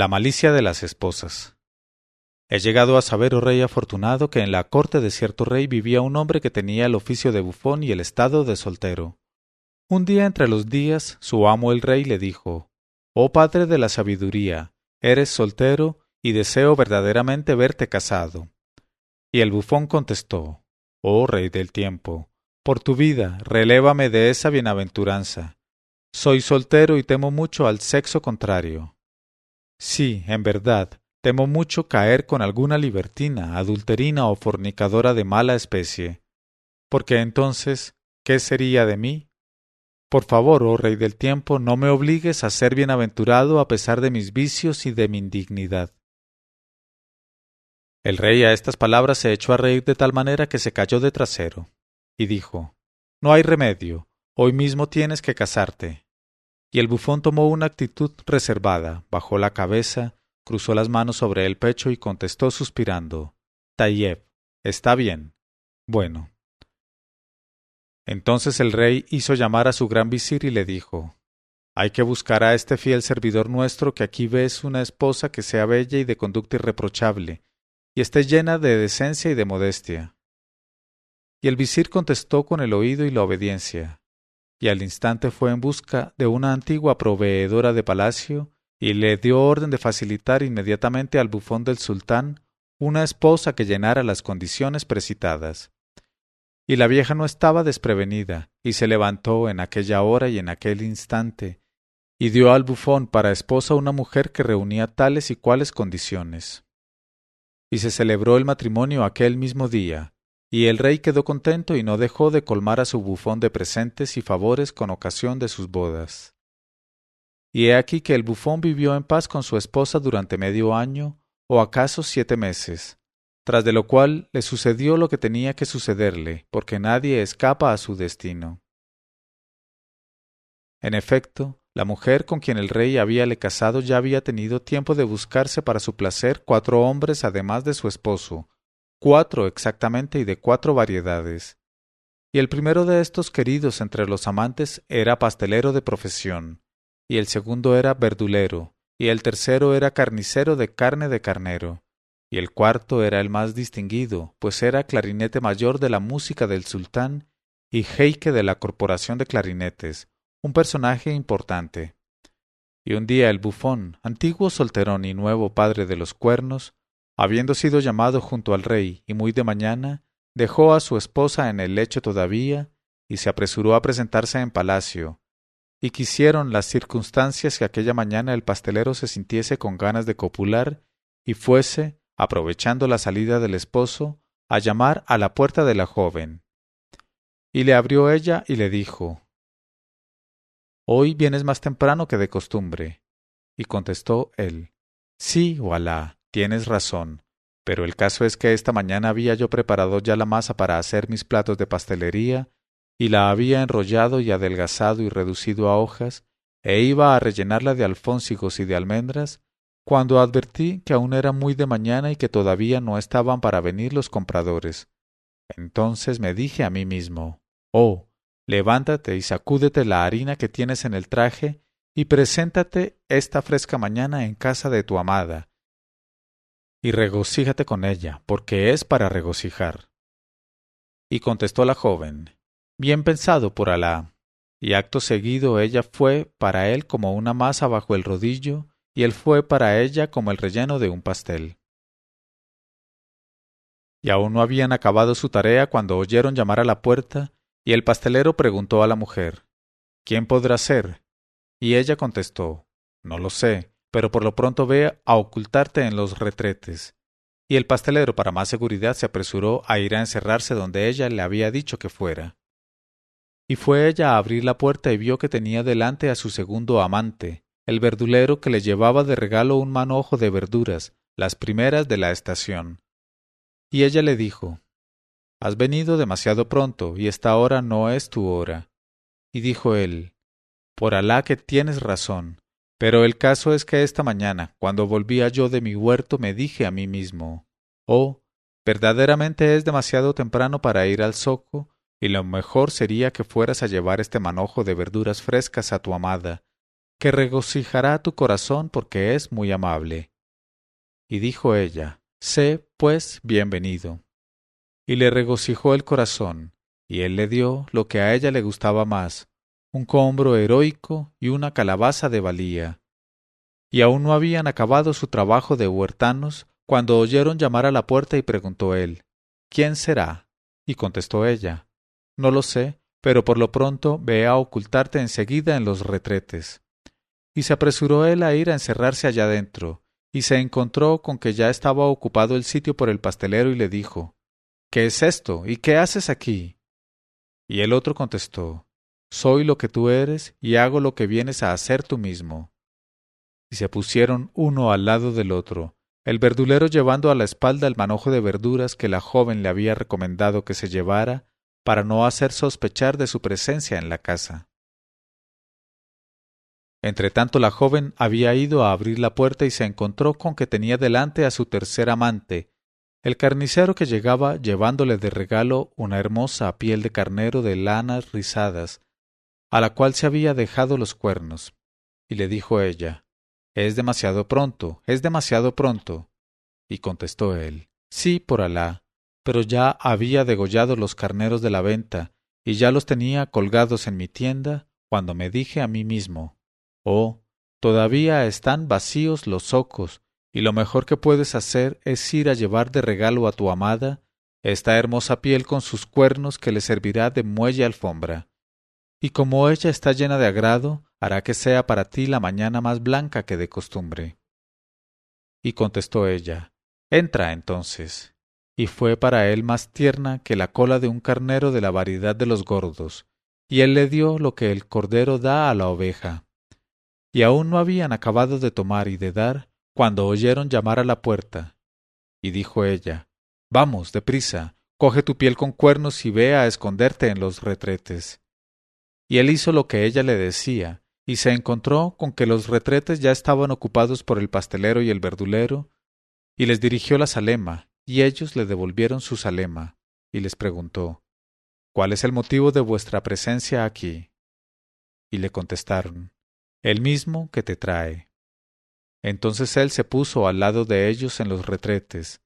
La malicia de las esposas. He llegado a saber, oh rey afortunado, que en la corte de cierto rey vivía un hombre que tenía el oficio de bufón y el estado de soltero. Un día entre los días, su amo el rey le dijo Oh padre de la sabiduría, eres soltero y deseo verdaderamente verte casado. Y el bufón contestó Oh rey del tiempo, por tu vida, relévame de esa bienaventuranza. Soy soltero y temo mucho al sexo contrario. Sí, en verdad, temo mucho caer con alguna libertina, adulterina o fornicadora de mala especie. Porque entonces, ¿qué sería de mí? Por favor, oh Rey del tiempo, no me obligues a ser bienaventurado a pesar de mis vicios y de mi indignidad. El rey a estas palabras se echó a reír de tal manera que se cayó de trasero, y dijo No hay remedio, hoy mismo tienes que casarte. Y el bufón tomó una actitud reservada, bajó la cabeza, cruzó las manos sobre el pecho y contestó suspirando Tayeb, está bien. Bueno. Entonces el rey hizo llamar a su gran visir y le dijo Hay que buscar a este fiel servidor nuestro que aquí ves una esposa que sea bella y de conducta irreprochable, y esté llena de decencia y de modestia. Y el visir contestó con el oído y la obediencia y al instante fue en busca de una antigua proveedora de palacio y le dio orden de facilitar inmediatamente al bufón del sultán una esposa que llenara las condiciones precitadas. Y la vieja no estaba desprevenida, y se levantó en aquella hora y en aquel instante, y dio al bufón para esposa una mujer que reunía tales y cuales condiciones. Y se celebró el matrimonio aquel mismo día, y el rey quedó contento y no dejó de colmar a su bufón de presentes y favores con ocasión de sus bodas. Y he aquí que el bufón vivió en paz con su esposa durante medio año, o acaso siete meses, tras de lo cual le sucedió lo que tenía que sucederle, porque nadie escapa a su destino. En efecto, la mujer con quien el rey habíale casado ya había tenido tiempo de buscarse para su placer cuatro hombres además de su esposo, cuatro exactamente y de cuatro variedades. Y el primero de estos queridos entre los amantes era pastelero de profesión, y el segundo era verdulero, y el tercero era carnicero de carne de carnero, y el cuarto era el más distinguido, pues era clarinete mayor de la música del sultán y jeique de la corporación de clarinetes, un personaje importante. Y un día el bufón, antiguo solterón y nuevo padre de los cuernos, habiendo sido llamado junto al rey y muy de mañana, dejó a su esposa en el lecho todavía, y se apresuró a presentarse en palacio, y quisieron las circunstancias que aquella mañana el pastelero se sintiese con ganas de copular, y fuese, aprovechando la salida del esposo, a llamar a la puerta de la joven. Y le abrió ella y le dijo Hoy vienes más temprano que de costumbre. Y contestó él Sí, Walá, Tienes razón, pero el caso es que esta mañana había yo preparado ya la masa para hacer mis platos de pastelería, y la había enrollado y adelgazado y reducido a hojas, e iba a rellenarla de alfónsigos y de almendras, cuando advertí que aún era muy de mañana y que todavía no estaban para venir los compradores. Entonces me dije a mí mismo Oh, levántate y sacúdete la harina que tienes en el traje, y preséntate esta fresca mañana en casa de tu amada, y regocíjate con ella, porque es para regocijar. Y contestó la joven, Bien pensado por Alá. Y acto seguido ella fue para él como una masa bajo el rodillo, y él fue para ella como el relleno de un pastel. Y aún no habían acabado su tarea cuando oyeron llamar a la puerta, y el pastelero preguntó a la mujer, ¿Quién podrá ser? Y ella contestó, No lo sé, pero por lo pronto ve a ocultarte en los retretes. Y el pastelero, para más seguridad, se apresuró a ir a encerrarse donde ella le había dicho que fuera. Y fue ella a abrir la puerta y vio que tenía delante a su segundo amante, el verdulero que le llevaba de regalo un manojo de verduras, las primeras de la estación. Y ella le dijo Has venido demasiado pronto, y esta hora no es tu hora. Y dijo él Por Alá que tienes razón, pero el caso es que esta mañana, cuando volvía yo de mi huerto, me dije a mí mismo Oh, verdaderamente es demasiado temprano para ir al zoco, y lo mejor sería que fueras a llevar este manojo de verduras frescas a tu amada, que regocijará tu corazón porque es muy amable. Y dijo ella, Sé, pues, bienvenido. Y le regocijó el corazón, y él le dio lo que a ella le gustaba más, un combro heroico y una calabaza de valía. Y aún no habían acabado su trabajo de huertanos cuando oyeron llamar a la puerta y preguntó él, ¿Quién será? Y contestó ella, No lo sé, pero por lo pronto ve a ocultarte enseguida en los retretes. Y se apresuró él a ir a encerrarse allá dentro, y se encontró con que ya estaba ocupado el sitio por el pastelero y le dijo, ¿Qué es esto? ¿Y qué haces aquí? Y el otro contestó, Soy lo que tú eres y hago lo que vienes a hacer tú mismo. Y se pusieron uno al lado del otro, el verdulero llevando a la espalda el manojo de verduras que la joven le había recomendado que se llevara para no hacer sospechar de su presencia en la casa. Entretanto la joven había ido a abrir la puerta y se encontró con que tenía delante a su tercer amante, el carnicero que llegaba llevándole de regalo una hermosa piel de carnero de lanas rizadas, a la cual se había dejado los cuernos. Y le dijo ella, Es demasiado pronto, es demasiado pronto. Y contestó él, Sí, por Alá, pero ya había degollado los carneros de la venta, y ya los tenía colgados en mi tienda, cuando me dije a mí mismo, Oh, todavía están vacíos los zocos, y lo mejor que puedes hacer es ir a llevar de regalo a tu amada esta hermosa piel con sus cuernos que le servirá de muelle alfombra. Y como ella está llena de agrado, hará que sea para ti la mañana más blanca que de costumbre. Y contestó ella, Entra entonces. Y fue para él más tierna que la cola de un carnero de la variedad de los gordos, y él le dio lo que el cordero da a la oveja. Y aún no habían acabado de tomar y de dar, cuando oyeron llamar a la puerta. Y dijo ella, Vamos, deprisa, coge tu piel con cuernos y ve a esconderte en los retretes. Y él hizo lo que ella le decía, y se encontró con que los retretes ya estaban ocupados por el pastelero y el verdulero, y les dirigió la salema, y ellos le devolvieron su salema, y les preguntó, ¿Cuál es el motivo de vuestra presencia aquí? Y le contestaron, El mismo que te trae. Entonces él se puso al lado de ellos en los retretes.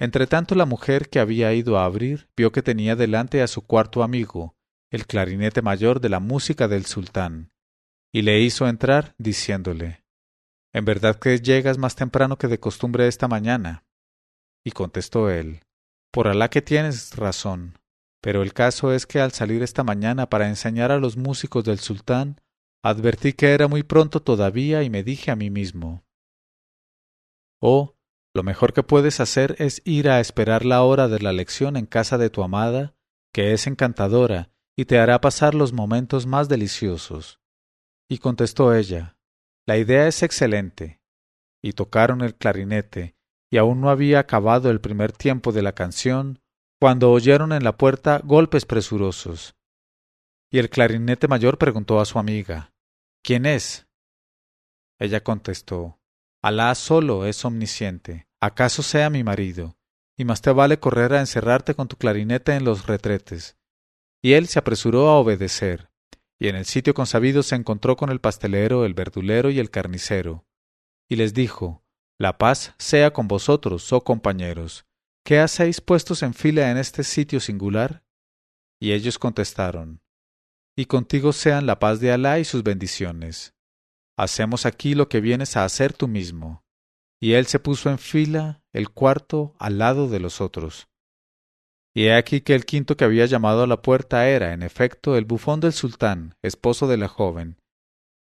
Entretanto la mujer que había ido a abrir vio que tenía delante a su cuarto amigo, el clarinete mayor de la música del sultán, y le hizo entrar diciéndole En verdad que llegas más temprano que de costumbre esta mañana. Y contestó él Por Alá que tienes razón, pero el caso es que al salir esta mañana para enseñar a los músicos del sultán, advertí que era muy pronto todavía y me dije a mí mismo Oh, lo mejor que puedes hacer es ir a esperar la hora de la lección en casa de tu amada, que es encantadora y te hará pasar los momentos más deliciosos. Y contestó ella, La idea es excelente. Y tocaron el clarinete, y aún no había acabado el primer tiempo de la canción, cuando oyeron en la puerta golpes presurosos. Y el clarinete mayor preguntó a su amiga, ¿Quién es? Ella contestó, Alá solo es omnisciente. ¿Acaso sea mi marido? Y más te vale correr a encerrarte con tu clarinete en los retretes. Y él se apresuró a obedecer, y en el sitio consabido se encontró con el pastelero, el verdulero y el carnicero. Y les dijo, La paz sea con vosotros, oh compañeros. ¿Qué hacéis puestos en fila en este sitio singular? Y ellos contestaron, Y contigo sean la paz de Alá y sus bendiciones. Hacemos aquí lo que vienes a hacer tú mismo. Y él se puso en fila, el cuarto al lado de los otros. Y he aquí que el quinto que había llamado a la puerta era, en efecto, el bufón del sultán, esposo de la joven,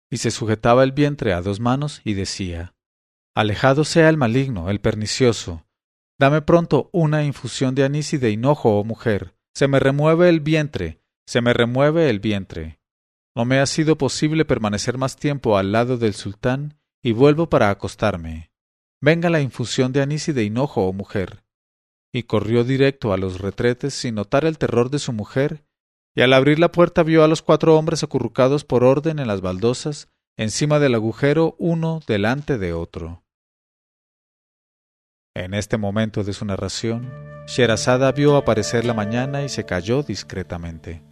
y se sujetaba el vientre a dos manos y decía Alejado sea el maligno, el pernicioso. Dame pronto una infusión de anís y de hinojo, oh mujer. Se me remueve el vientre, se me remueve el vientre. No me ha sido posible permanecer más tiempo al lado del sultán y vuelvo para acostarme. Venga la infusión de anís y de hinojo, oh mujer. Y corrió directo a los retretes sin notar el terror de su mujer, y al abrir la puerta vio a los cuatro hombres acurrucados por orden en las baldosas, encima del agujero uno delante de otro. En este momento de su narración, Sherazada vio aparecer la mañana y se calló discretamente.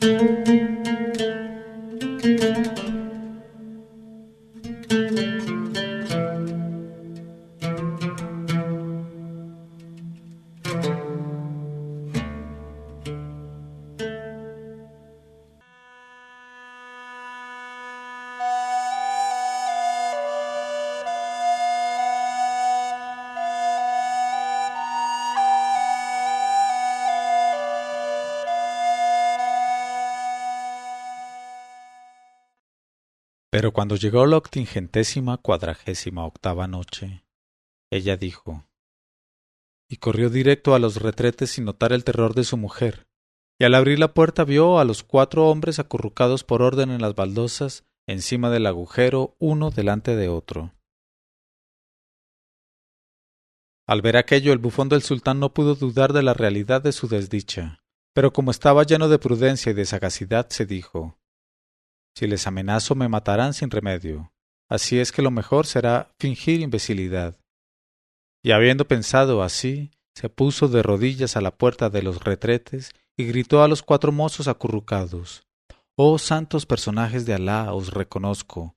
Pero cuando llegó la octingentésima cuadragésima octava noche, ella dijo, y corrió directo a los retretes sin notar el terror de su mujer, y al abrir la puerta vio a los cuatro hombres acurrucados por orden en las baldosas, encima del agujero, uno delante de otro. Al ver aquello, el bufón del sultán no pudo dudar de la realidad de su desdicha, pero como estaba lleno de prudencia y de sagacidad, se dijo Si les amenazo me matarán sin remedio, así es que lo mejor será fingir imbecilidad. Y habiendo pensado así, se puso de rodillas a la puerta de los retretes y gritó a los cuatro mozos acurrucados Oh santos personajes de Alá, os reconozco.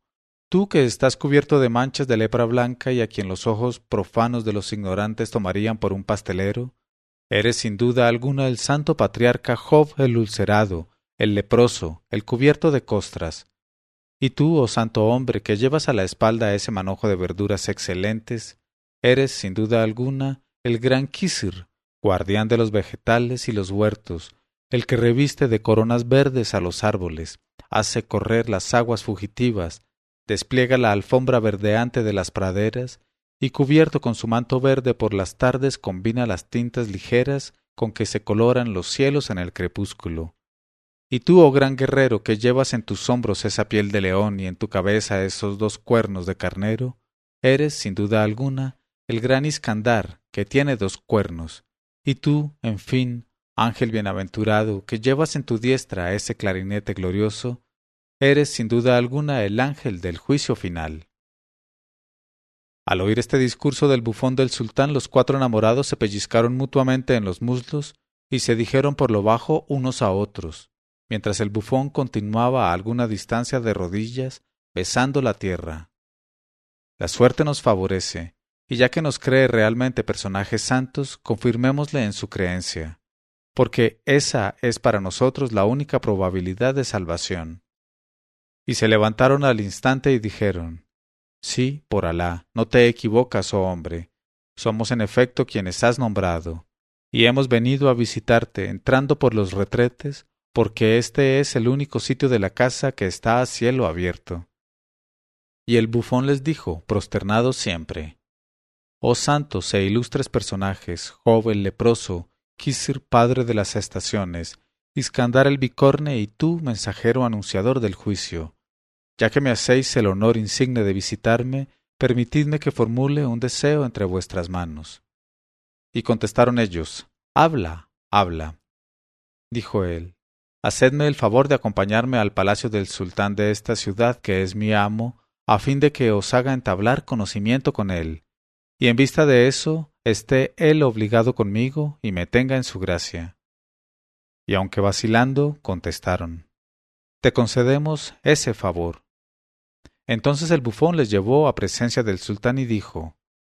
Tú que estás cubierto de manchas de lepra blanca y a quien los ojos profanos de los ignorantes tomarían por un pastelero, eres sin duda alguna el santo patriarca Job el ulcerado, el leproso, el cubierto de costras. Y tú, oh santo hombre, que llevas a la espalda ese manojo de verduras excelentes, Eres, sin duda alguna, el gran Kisir, guardián de los vegetales y los huertos, el que reviste de coronas verdes a los árboles, hace correr las aguas fugitivas, despliega la alfombra verdeante de las praderas, y cubierto con su manto verde por las tardes combina las tintas ligeras con que se coloran los cielos en el crepúsculo. Y tú, oh gran guerrero, que llevas en tus hombros esa piel de león y en tu cabeza esos dos cuernos de carnero, eres, sin duda alguna, el gran Iskandar, que tiene dos cuernos, y tú, en fin, ángel bienaventurado, que llevas en tu diestra ese clarinete glorioso, eres sin duda alguna el ángel del juicio final. Al oír este discurso del bufón del sultán, los cuatro enamorados se pellizcaron mutuamente en los muslos y se dijeron por lo bajo unos a otros, mientras el bufón continuaba a alguna distancia de rodillas, besando la tierra. La suerte nos favorece, y ya que nos cree realmente personajes santos, confirmémosle en su creencia, porque esa es para nosotros la única probabilidad de salvación. Y se levantaron al instante y dijeron, Sí, por Alá, no te equivocas, oh hombre, somos en efecto quienes has nombrado, y hemos venido a visitarte entrando por los retretes, porque este es el único sitio de la casa que está a cielo abierto. Y el bufón les dijo, prosternado siempre, Oh santos e ilustres personajes, Job el leproso, Kisir padre de las estaciones, Iskandar el bicorne y tú, mensajero anunciador del juicio. Ya que me hacéis el honor insigne de visitarme, permitidme que formule un deseo entre vuestras manos. Y contestaron ellos, Habla, habla. Dijo él, Hacedme el favor de acompañarme al palacio del sultán de esta ciudad, que es mi amo, a fin de que os haga entablar conocimiento con él, y en vista de eso esté él obligado conmigo y me tenga en su gracia. Y aunque vacilando, contestaron, Te concedemos ese favor. Entonces el bufón les llevó a presencia del sultán y dijo,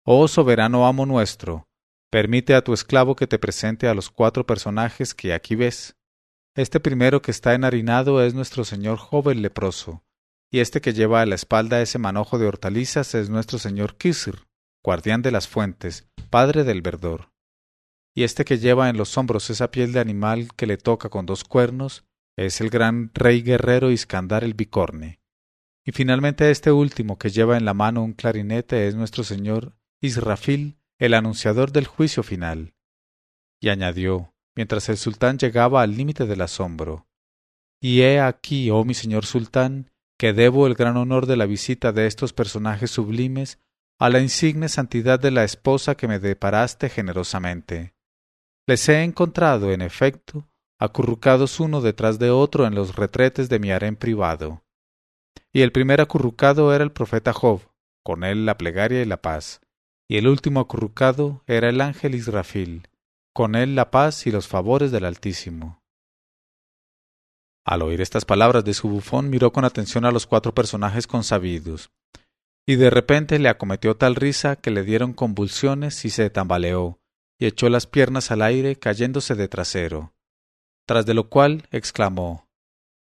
Oh soberano amo nuestro, permite a tu esclavo que te presente a los cuatro personajes que aquí ves. Este primero que está enharinado es nuestro señor joven leproso, y este que lleva a la espalda ese manojo de hortalizas es nuestro señor Kisr, guardián de las fuentes, padre del verdor. Y este que lleva en los hombros esa piel de animal que le toca con dos cuernos, es el gran rey guerrero Iskandar el bicorne. Y finalmente este último que lleva en la mano un clarinete es nuestro señor Israfil, el anunciador del juicio final. Y añadió, mientras el sultán llegaba al límite del asombro, Y he aquí, oh mi señor sultán, que debo el gran honor de la visita de estos personajes sublimes a la insigne santidad de la esposa que me deparaste generosamente. Les he encontrado, en efecto, acurrucados uno detrás de otro en los retretes de mi harén privado. Y el primer acurrucado era el profeta Job, con él la plegaria y la paz, y el último acurrucado era el ángel Israfil, con él la paz y los favores del Altísimo. Al oír estas palabras de su bufón miró con atención a los cuatro personajes consabidos, y de repente le acometió tal risa que le dieron convulsiones y se tambaleó, y echó las piernas al aire cayéndose de trasero. Tras de lo cual exclamó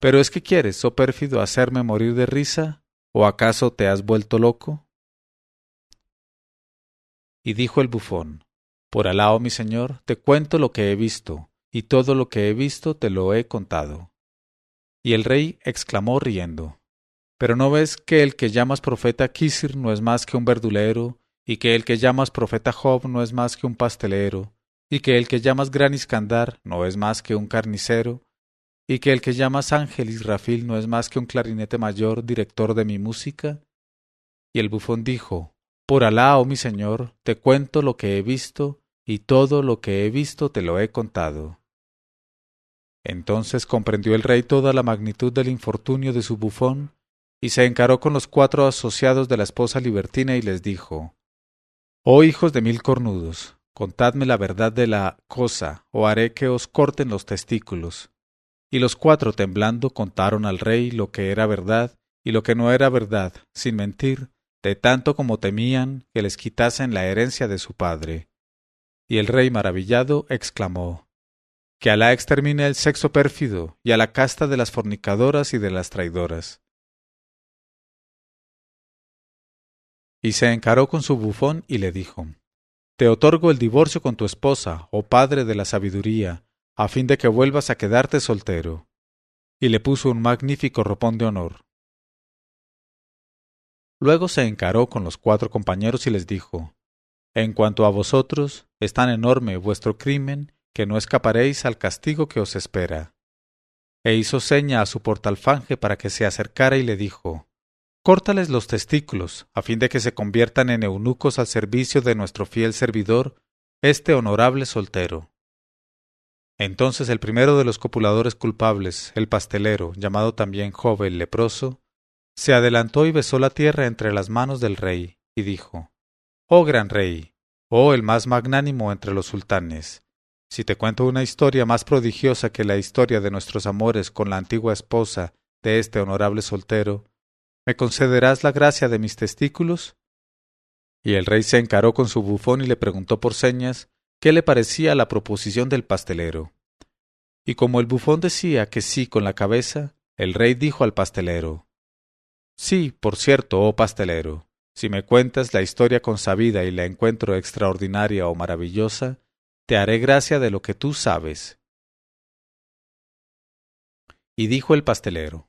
¿Pero es que quieres, oh pérfido, hacerme morir de risa? ¿O acaso te has vuelto loco? Y dijo el bufón Por Alá, oh mi señor, te cuento lo que he visto, y todo lo que he visto te lo he contado. Y el rey exclamó riendo Pero no ves que el que llamas profeta Kisir no es más que un verdulero, y que el que llamas profeta Job no es más que un pastelero, y que el que llamas Gran Iskandar no es más que un carnicero, y que el que llamas Ángel Israfil no es más que un clarinete mayor, director de mi música? Y el bufón dijo, Por Alá, oh mi señor, te cuento lo que he visto, y todo lo que he visto te lo he contado. Entonces comprendió el rey toda la magnitud del infortunio de su bufón, y se encaró con los cuatro asociados de la esposa libertina y les dijo Oh hijos de mil cornudos, contadme la verdad de la cosa, o haré que os corten los testículos. Y los cuatro temblando contaron al rey lo que era verdad y lo que no era verdad, sin mentir, de tanto como temían que les quitasen la herencia de su padre. Y el rey maravillado exclamó Que Alá extermine el sexo pérfido y a la casta de las fornicadoras y de las traidoras. Y se encaró con su bufón y le dijo Te otorgo el divorcio con tu esposa, oh padre de la sabiduría, a fin de que vuelvas a quedarte soltero. Y le puso un magnífico ropón de honor. Luego se encaró con los cuatro compañeros y les dijo En cuanto a vosotros, es tan enorme vuestro crimen que no escaparéis al castigo que os espera. E hizo seña a su portalfanje para que se acercara y le dijo Córtales los testículos, a fin de que se conviertan en eunucos al servicio de nuestro fiel servidor, este honorable soltero. Entonces el primero de los copuladores culpables, el pastelero, llamado también Jove el leproso, se adelantó y besó la tierra entre las manos del rey, y dijo Oh gran rey, oh el más magnánimo entre los sultanes, si te cuento una historia más prodigiosa que la historia de nuestros amores con la antigua esposa de este honorable soltero, ¿me concederás la gracia de mis testículos? Y el rey se encaró con su bufón y le preguntó por señas qué le parecía la proposición del pastelero. Y como el bufón decía que sí con la cabeza, el rey dijo al pastelero Sí, por cierto, oh pastelero, si me cuentas la historia consabida y la encuentro extraordinaria o maravillosa, te haré gracia de lo que tú sabes. Y dijo el pastelero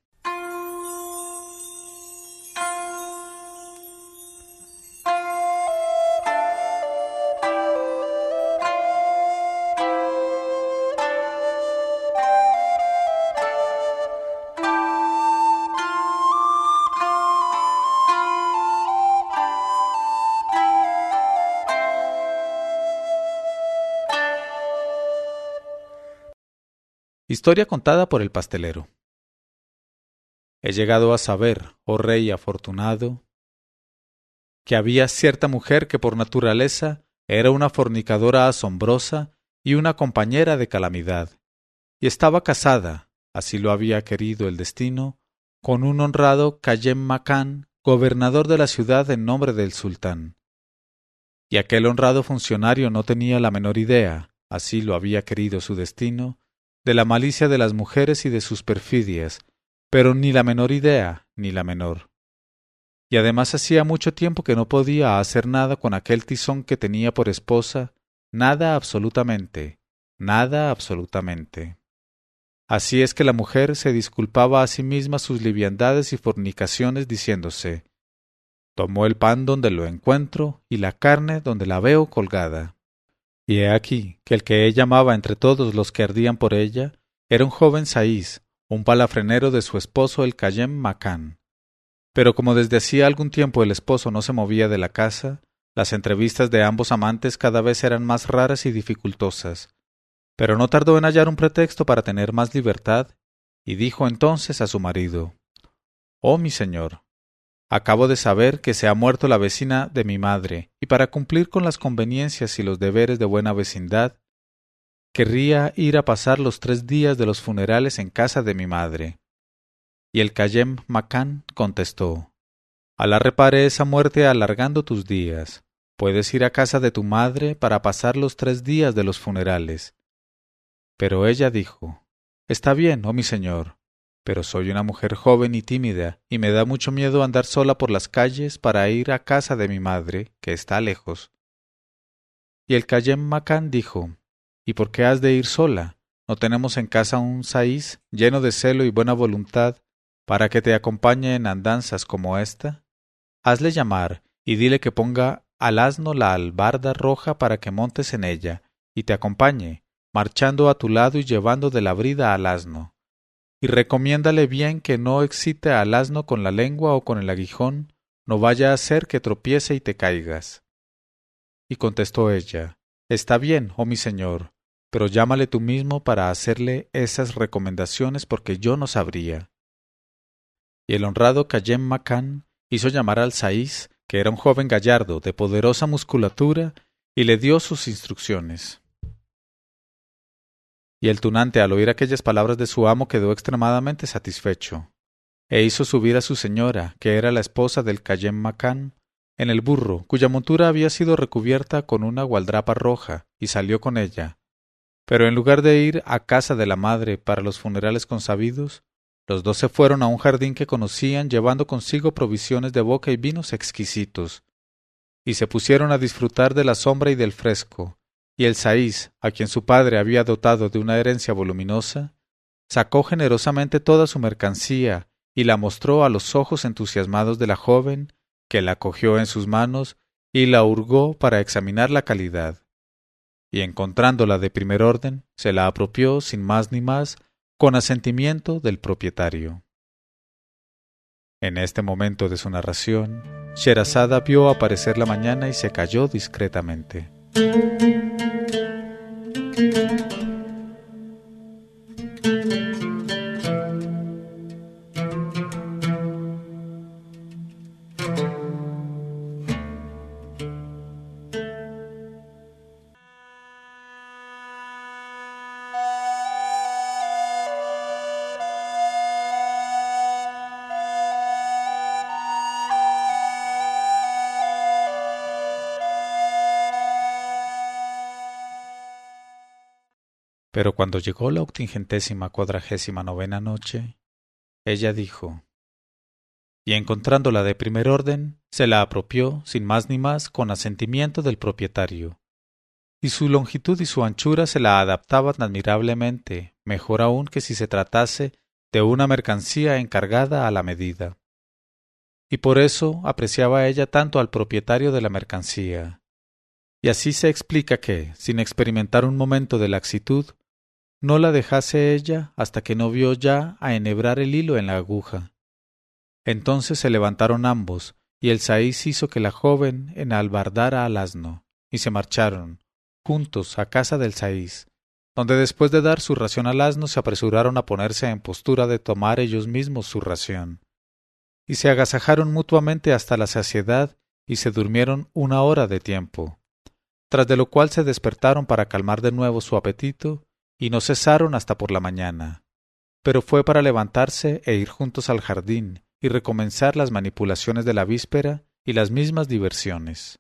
Historia contada por el pastelero. He llegado a saber, oh rey afortunado, que había cierta mujer que por naturaleza era una fornicadora asombrosa y una compañera de calamidad, y estaba casada, así lo había querido el destino, con un honrado Kayem Makan, gobernador de la ciudad en nombre del sultán. Y aquel honrado funcionario no tenía la menor idea, así lo había querido su destino, de la malicia de las mujeres y de sus perfidias, pero ni la menor idea, ni la menor. Y además hacía mucho tiempo que no podía hacer nada con aquel tizón que tenía por esposa, nada absolutamente, nada absolutamente. Así es que la mujer se disculpaba a sí misma sus liviandades y fornicaciones diciéndose Tomó el pan donde lo encuentro y la carne donde la veo colgada. Y he aquí que el que ella amaba entre todos los que ardían por ella era un joven Saís, un palafrenero de su esposo el Cayem Macán. Pero como desde hacía algún tiempo el esposo no se movía de la casa, las entrevistas de ambos amantes cada vez eran más raras y dificultosas. Pero no tardó en hallar un pretexto para tener más libertad, y dijo entonces a su marido Oh mi señor, Acabo de saber que se ha muerto la vecina de mi madre, y para cumplir con las conveniencias y los deberes de buena vecindad, querría ir a pasar los tres días de los funerales en casa de mi madre. Y el Cayem Macán contestó Alá repare esa muerte alargando tus días. Puedes ir a casa de tu madre para pasar los tres días de los funerales. Pero ella dijo Está bien, oh mi señor, pero soy una mujer joven y tímida, y me da mucho miedo andar sola por las calles para ir a casa de mi madre, que está lejos. Y el Cayem Macán dijo ¿Y por qué has de ir sola? ¿No tenemos en casa un saís lleno de celo y buena voluntad, para que te acompañe en andanzas como esta? Hazle llamar y dile que ponga al asno la albarda roja para que montes en ella y te acompañe, marchando a tu lado y llevando de la brida al asno. Y recomiéndale bien que no excite al asno con la lengua o con el aguijón, no vaya a ser que tropiece y te caigas. Y contestó ella, Está bien, oh mi señor, pero llámale tú mismo para hacerle esas recomendaciones porque yo no sabría. Y el honrado Cayem Macán hizo llamar al Saís, que era un joven gallardo, de poderosa musculatura, y le dio sus instrucciones. Y el tunante, al oír aquellas palabras de su amo, quedó extremadamente satisfecho, e hizo subir a su señora, que era la esposa del Cayem Macán, en el burro, cuya montura había sido recubierta con una gualdrapa roja, y salió con ella. Pero en lugar de ir a casa de la madre para los funerales consabidos, los dos se fueron a un jardín que conocían llevando consigo provisiones de boca y vinos exquisitos, y se pusieron a disfrutar de la sombra y del fresco, y el Saís, a quien su padre había dotado de una herencia voluminosa, sacó generosamente toda su mercancía y la mostró a los ojos entusiasmados de la joven, que la cogió en sus manos y la hurgó para examinar la calidad. Y encontrándola de primer orden, se la apropió sin más ni más con asentimiento del propietario. En este momento de su narración, Sherazada vio aparecer la mañana y se calló discretamente. thank you Pero cuando llegó la octingentésima cuadragésima novena noche, ella dijo, y encontrándola de primer orden, se la apropió, sin más ni más, con asentimiento del propietario. Y su longitud y su anchura se la adaptaban admirablemente, mejor aún que si se tratase de una mercancía encargada a la medida. Y por eso apreciaba ella tanto al propietario de la mercancía. Y así se explica que, sin experimentar un momento de laxitud, no la dejase ella hasta que no vio ya a enhebrar el hilo en la aguja. Entonces se levantaron ambos, y el Saís hizo que la joven enalbardara al asno, y se marcharon, juntos, a casa del Saís, donde después de dar su ración al asno se apresuraron a ponerse en postura de tomar ellos mismos su ración. Y se agasajaron mutuamente hasta la saciedad y se durmieron una hora de tiempo, tras de lo cual se despertaron para calmar de nuevo su apetito y no cesaron hasta por la mañana. Pero fue para levantarse e ir juntos al jardín y recomenzar las manipulaciones de la víspera y las mismas diversiones.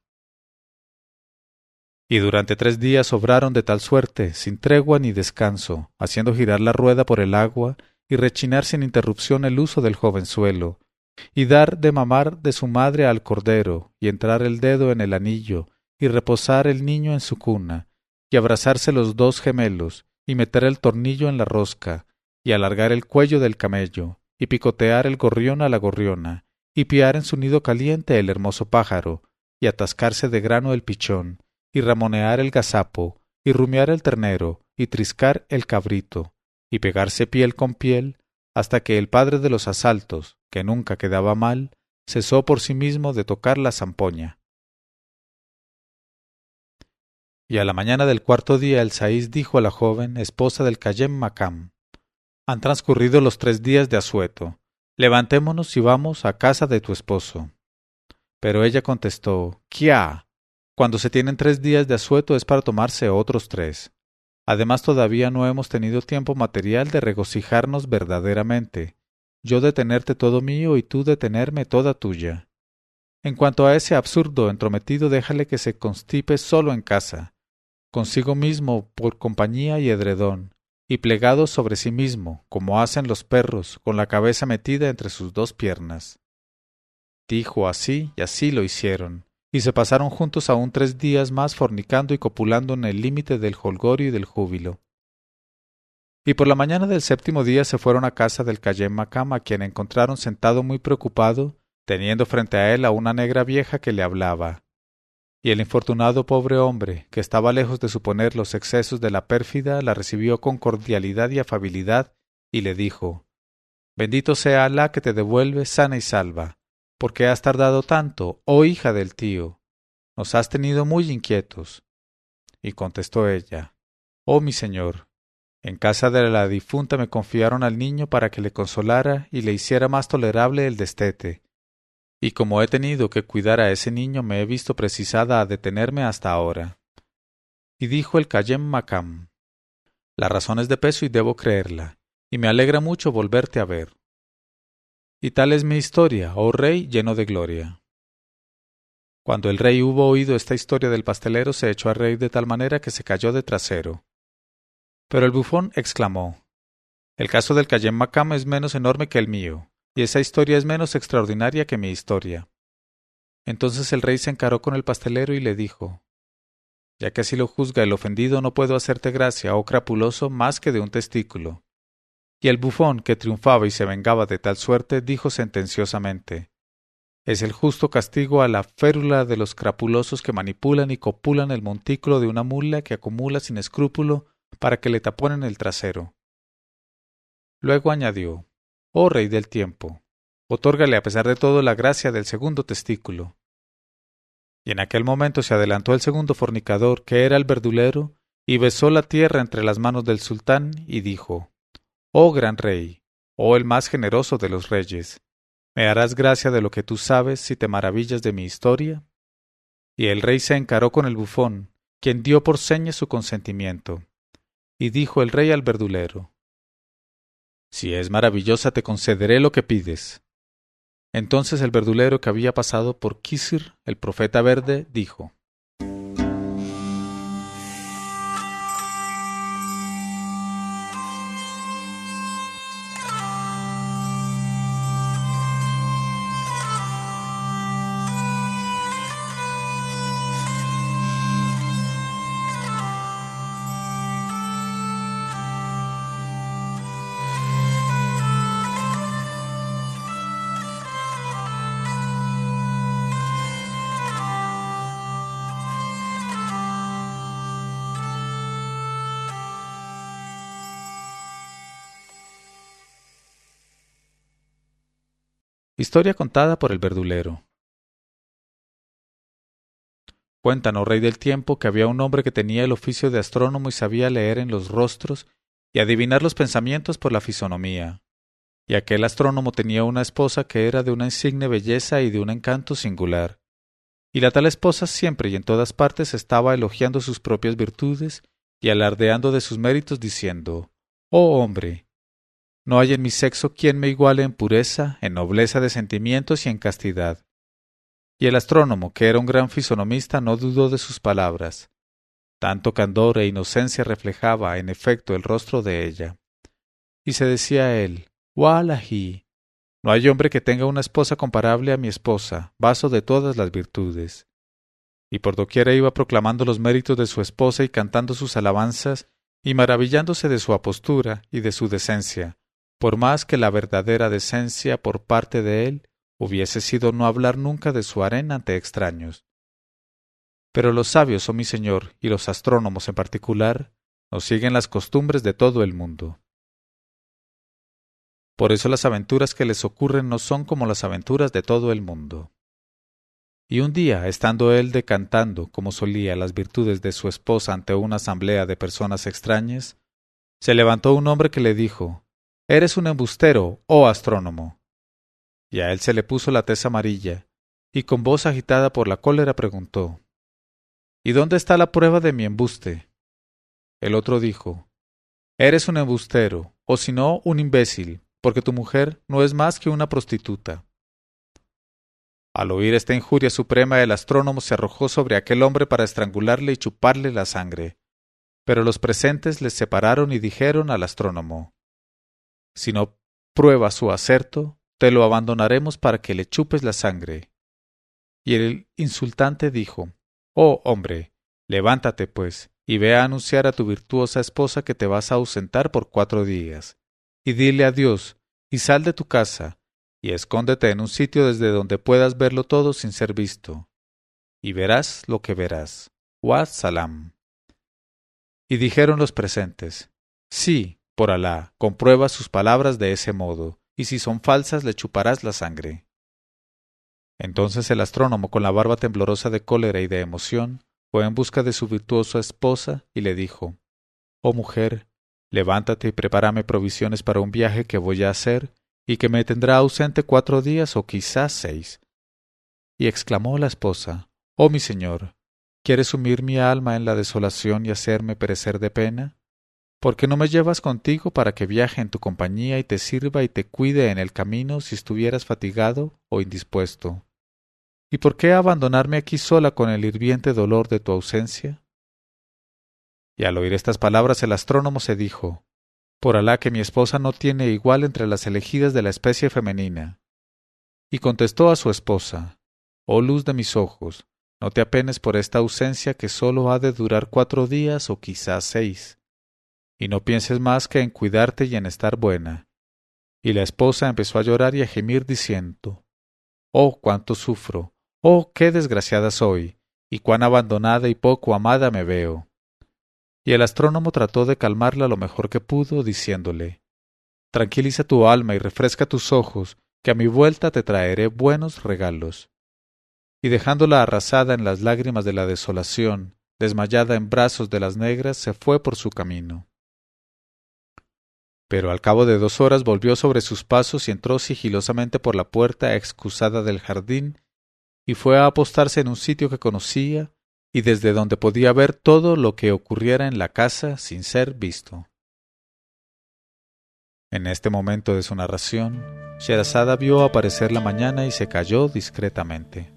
Y durante tres días obraron de tal suerte, sin tregua ni descanso, haciendo girar la rueda por el agua y rechinar sin interrupción el uso del jovenzuelo, y dar de mamar de su madre al cordero, y entrar el dedo en el anillo, y reposar el niño en su cuna, y abrazarse los dos gemelos, y meter el tornillo en la rosca, y alargar el cuello del camello, y picotear el gorrión a la gorriona, y piar en su nido caliente el hermoso pájaro, y atascarse de grano el pichón, y ramonear el gazapo, y rumiar el ternero, y triscar el cabrito, y pegarse piel con piel, hasta que el padre de los asaltos, que nunca quedaba mal, cesó por sí mismo de tocar la zampoña. Y a la mañana del cuarto día el Saís dijo a la joven, esposa del Cayem Macam, Han transcurrido los tres días de asueto. Levantémonos y vamos a casa de tu esposo. Pero ella contestó, Kia. Cuando se tienen tres días de asueto es para tomarse otros tres. Además todavía no hemos tenido tiempo material de regocijarnos verdaderamente. Yo de tenerte todo mío y tú de tenerme toda tuya. En cuanto a ese absurdo entrometido, déjale que se constipe solo en casa consigo mismo por compañía y edredón, y plegado sobre sí mismo, como hacen los perros, con la cabeza metida entre sus dos piernas. Dijo así, y así lo hicieron, y se pasaron juntos aún tres días más fornicando y copulando en el límite del holgorio y del júbilo. y por la mañana del séptimo día se fueron a casa del Cayén Macam, a quien encontraron sentado muy preocupado, teniendo frente a él a una negra vieja que le hablaba. Y el infortunado pobre hombre, que estaba lejos de suponer los excesos de la pérfida, la recibió con cordialidad y afabilidad, y le dijo Bendito sea Alá que te devuelve sana y salva. ¿Por qué has tardado tanto, oh hija del tío? Nos has tenido muy inquietos. Y contestó ella Oh mi señor, en casa de la difunta me confiaron al niño para que le consolara y le hiciera más tolerable el destete. Y como he tenido que cuidar a ese niño, me he visto precisada a detenerme hasta ahora. Y dijo el Cayem Macam La razón es de peso y debo creerla, y me alegra mucho volverte a ver. Y tal es mi historia, oh rey lleno de gloria. Cuando el rey hubo oído esta historia del pastelero, se echó a reír de tal manera que se cayó de trasero. Pero el bufón exclamó El caso del Cayem Macam es menos enorme que el mío, y esa historia es menos extraordinaria que mi historia. Entonces el rey se encaró con el pastelero y le dijo Ya que así lo juzga el ofendido, no puedo hacerte gracia, oh crapuloso, más que de un testículo. Y el bufón, que triunfaba y se vengaba de tal suerte, dijo sentenciosamente Es el justo castigo a la férula de los crapulosos que manipulan y copulan el montículo de una mula que acumula sin escrúpulo para que le taponen el trasero. Luego añadió, Oh Rey del tiempo, otórgale a pesar de todo la gracia del segundo testículo. Y en aquel momento se adelantó el segundo fornicador, que era el verdulero, y besó la tierra entre las manos del sultán, y dijo, Oh gran rey, oh el más generoso de los reyes, ¿me harás gracia de lo que tú sabes si te maravillas de mi historia? Y el rey se encaró con el bufón, quien dio por seña su consentimiento. Y dijo el rey al verdulero, Si es maravillosa te concederé lo que pides. Entonces el verdulero que había pasado por Kisir, el profeta verde, dijo, Historia contada por el verdulero. Cuentan, oh rey del tiempo, que había un hombre que tenía el oficio de astrónomo y sabía leer en los rostros y adivinar los pensamientos por la fisonomía. Y aquel astrónomo tenía una esposa que era de una insigne belleza y de un encanto singular. Y la tal esposa siempre y en todas partes estaba elogiando sus propias virtudes y alardeando de sus méritos, diciendo Oh hombre, no hay en mi sexo quien me iguale en pureza, en nobleza de sentimientos y en castidad. Y el astrónomo, que era un gran fisonomista, no dudó de sus palabras. Tanto candor e inocencia reflejaba, en efecto, el rostro de ella. Y se decía él, Wallahi, no hay hombre que tenga una esposa comparable a mi esposa, vaso de todas las virtudes. Y por doquiera iba proclamando los méritos de su esposa y cantando sus alabanzas, y maravillándose de su apostura y de su decencia, por más que la verdadera decencia por parte de él hubiese sido no hablar nunca de su arena ante extraños. Pero los sabios, oh mi señor, y los astrónomos en particular, nos siguen las costumbres de todo el mundo. Por eso las aventuras que les ocurren no son como las aventuras de todo el mundo. Y un día, estando él decantando, como solía, las virtudes de su esposa ante una asamblea de personas extrañas, se levantó un hombre que le dijo Eres un embustero, oh astrónomo. Y a él se le puso la tez amarilla, y con voz agitada por la cólera preguntó ¿Y dónde está la prueba de mi embuste? El otro dijo Eres un embustero, o si no, un imbécil, porque tu mujer no es más que una prostituta. Al oír esta injuria suprema, el astrónomo se arrojó sobre aquel hombre para estrangularle y chuparle la sangre. Pero los presentes le separaron y dijeron al astrónomo si no prueba su acerto, te lo abandonaremos para que le chupes la sangre. Y el insultante dijo Oh hombre, levántate, pues, y ve a anunciar a tu virtuosa esposa que te vas a ausentar por cuatro días, y dile adiós, y sal de tu casa, y escóndete en un sitio desde donde puedas verlo todo sin ser visto, y verás lo que verás. Wa salam. Y dijeron los presentes, Sí, por Alá, comprueba sus palabras de ese modo, y si son falsas le chuparás la sangre. Entonces el astrónomo, con la barba temblorosa de cólera y de emoción, fue en busca de su virtuosa esposa y le dijo Oh mujer, levántate y prepárame provisiones para un viaje que voy a hacer y que me tendrá ausente cuatro días o quizás seis. Y exclamó la esposa Oh mi señor, ¿quieres sumir mi alma en la desolación y hacerme perecer de pena? ¿Por qué no me llevas contigo para que viaje en tu compañía y te sirva y te cuide en el camino si estuvieras fatigado o indispuesto? ¿Y por qué abandonarme aquí sola con el hirviente dolor de tu ausencia? Y al oír estas palabras el astrónomo se dijo Por Alá que mi esposa no tiene igual entre las elegidas de la especie femenina. Y contestó a su esposa Oh luz de mis ojos, no te apenes por esta ausencia que sólo ha de durar cuatro días o quizás seis. Y no pienses más que en cuidarte y en estar buena. Y la esposa empezó a llorar y a gemir diciendo Oh cuánto sufro, Oh, qué desgraciada soy, y cuán abandonada y poco amada me veo. Y el astrónomo trató de calmarla lo mejor que pudo, diciéndole Tranquiliza tu alma y refresca tus ojos, que a mi vuelta te traeré buenos regalos. Y dejándola arrasada en las lágrimas de la desolación, desmayada en brazos de las negras, se fue por su camino. Pero al cabo de dos horas volvió sobre sus pasos y entró sigilosamente por la puerta excusada del jardín y fue a apostarse en un sitio que conocía y desde donde podía ver todo lo que ocurriera en la casa sin ser visto. En este momento de su narración, Sherazada vio aparecer la mañana y se calló discretamente.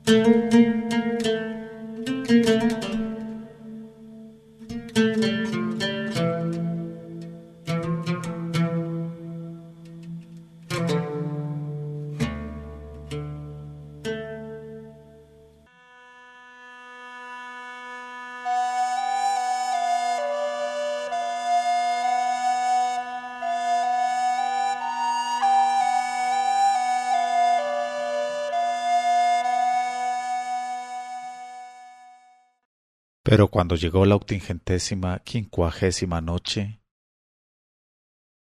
Pero cuando llegó la octingentésima quincuagésima noche,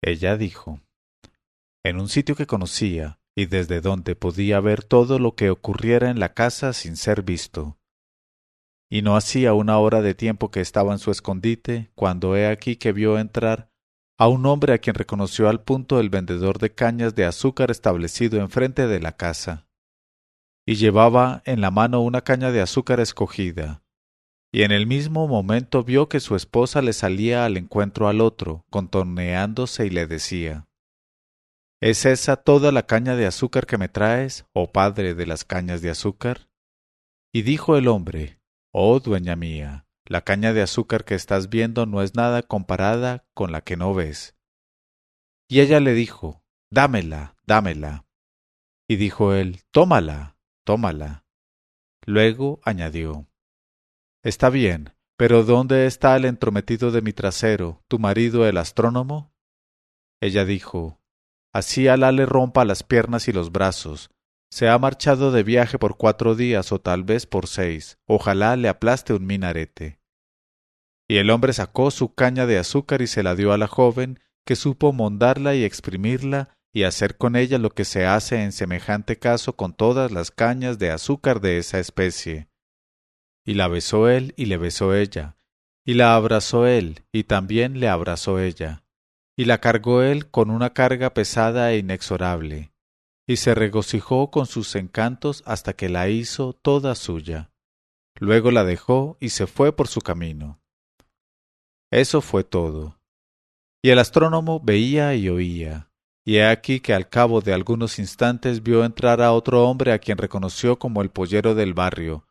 ella dijo, en un sitio que conocía y desde donde podía ver todo lo que ocurriera en la casa sin ser visto. Y no hacía una hora de tiempo que estaba en su escondite, cuando he aquí que vio entrar a un hombre a quien reconoció al punto el vendedor de cañas de azúcar establecido enfrente de la casa. Y llevaba en la mano una caña de azúcar escogida, y en el mismo momento vio que su esposa le salía al encuentro al otro, contorneándose y le decía ¿Es esa toda la caña de azúcar que me traes, oh padre de las cañas de azúcar? Y dijo el hombre Oh dueña mía, la caña de azúcar que estás viendo no es nada comparada con la que no ves. Y ella le dijo Dámela, dámela. Y dijo él Tómala, tómala. Luego añadió Está bien, pero ¿dónde está el entrometido de mi trasero, tu marido el astrónomo? Ella dijo, Así Alá le rompa las piernas y los brazos. Se ha marchado de viaje por cuatro días o tal vez por seis. Ojalá le aplaste un minarete. Y el hombre sacó su caña de azúcar y se la dio a la joven, que supo mondarla y exprimirla y hacer con ella lo que se hace en semejante caso con todas las cañas de azúcar de esa especie y la besó él y le besó ella, y la abrazó él y también le abrazó ella, y la cargó él con una carga pesada e inexorable, y se regocijó con sus encantos hasta que la hizo toda suya. Luego la dejó y se fue por su camino. Eso fue todo. Y el astrónomo veía y oía, y he aquí que al cabo de algunos instantes vio entrar a otro hombre a quien reconoció como el pollero del barrio,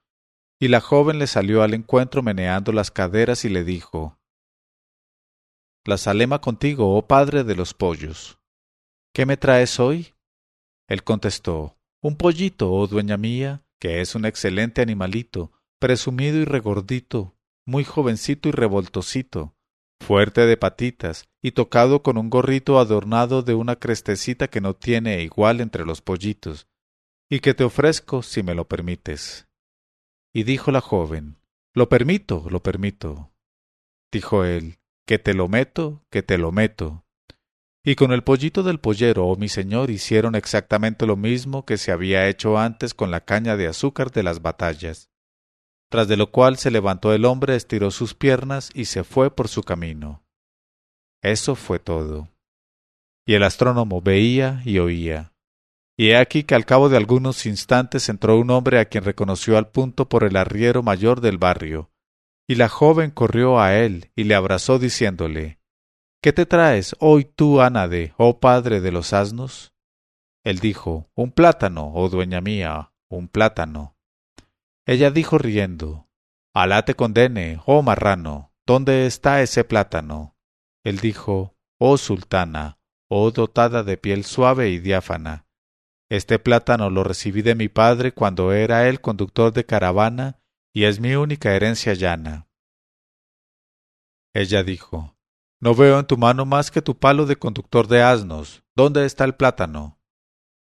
y la joven le salió al encuentro meneando las caderas y le dijo La salema contigo, oh padre de los pollos. ¿Qué me traes hoy? Él contestó Un pollito, oh dueña mía, que es un excelente animalito, presumido y regordito, muy jovencito y revoltosito, fuerte de patitas y tocado con un gorrito adornado de una crestecita que no tiene igual entre los pollitos, y que te ofrezco si me lo permites. Y dijo la joven, Lo permito, lo permito. Dijo él, Que te lo meto, que te lo meto. Y con el pollito del pollero, oh mi señor, hicieron exactamente lo mismo que se había hecho antes con la caña de azúcar de las batallas. Tras de lo cual se levantó el hombre, estiró sus piernas y se fue por su camino. Eso fue todo. Y el astrónomo veía y oía. Y he aquí que al cabo de algunos instantes entró un hombre a quien reconoció al punto por el arriero mayor del barrio. Y la joven corrió a él y le abrazó diciéndole ¿Qué te traes hoy tú, Anade, oh padre de los asnos? Él dijo Un plátano, oh dueña mía, un plátano. Ella dijo riendo Alá te condene, oh marrano, ¿dónde está ese plátano? Él dijo Oh sultana, oh dotada de piel suave y diáfana, este plátano lo recibí de mi padre cuando era él conductor de caravana y es mi única herencia llana. Ella dijo no veo en tu mano más que tu palo de conductor de asnos. ¿Dónde está el plátano?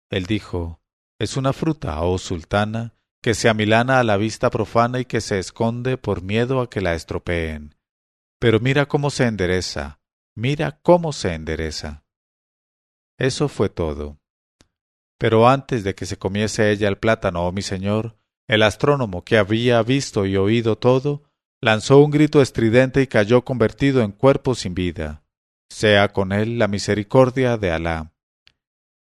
Él dijo, Es una fruta, oh sultana, que se amilana a la vista profana y que se esconde por miedo a que la estropeen. Pero mira cómo se endereza, mira cómo se endereza. Eso fue todo. Pero antes de que se comiese ella el plátano, oh mi señor, el astrónomo que había visto y oído todo, lanzó un grito estridente y cayó convertido en cuerpo sin vida. Sea con él la misericordia de Alá.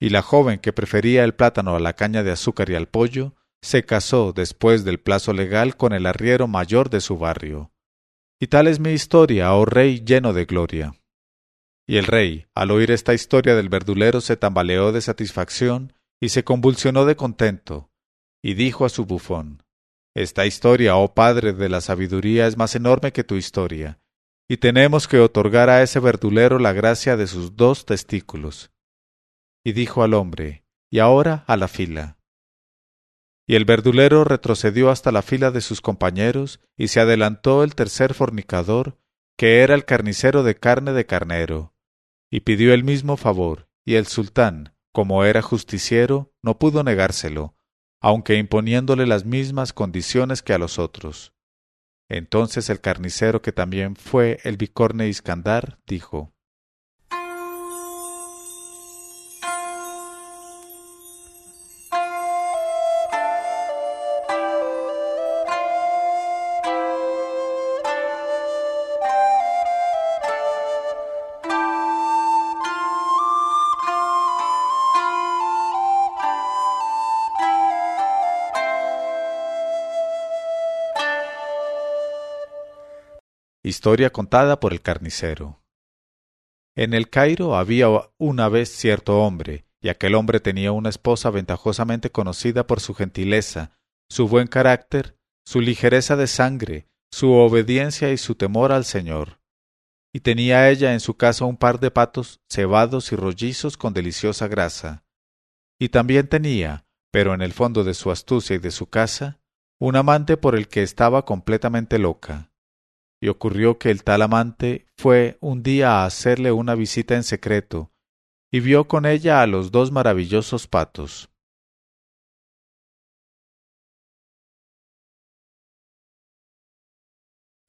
Y la joven que prefería el plátano a la caña de azúcar y al pollo, se casó después del plazo legal con el arriero mayor de su barrio. Y tal es mi historia, oh rey lleno de gloria. Y el rey, al oír esta historia del verdulero, se tambaleó de satisfacción y se convulsionó de contento, y dijo a su bufón esta historia, oh Padre de la sabiduría, es más enorme que tu historia, y tenemos que otorgar a ese verdulero la gracia de sus dos testículos. Y dijo al hombre, y ahora a la fila. Y el verdulero retrocedió hasta la fila de sus compañeros, y se adelantó el tercer fornicador, que era el carnicero de carne de carnero, y pidió el mismo favor, y el sultán, como era justiciero, no pudo negárselo, aunque imponiéndole las mismas condiciones que a los otros. Entonces el carnicero, que también fue el bicorne Iskandar, dijo Historia contada por el carnicero. En el Cairo había una vez cierto hombre, y aquel hombre tenía una esposa ventajosamente conocida por su gentileza, su buen carácter, su ligereza de sangre, su obediencia y su temor al Señor. Y tenía ella en su casa un par de patos cebados y rollizos con deliciosa grasa. Y también tenía, pero en el fondo de su astucia y de su casa, un amante por el que estaba completamente loca y ocurrió que el tal amante fue un día a hacerle una visita en secreto, y vio con ella a los dos maravillosos patos.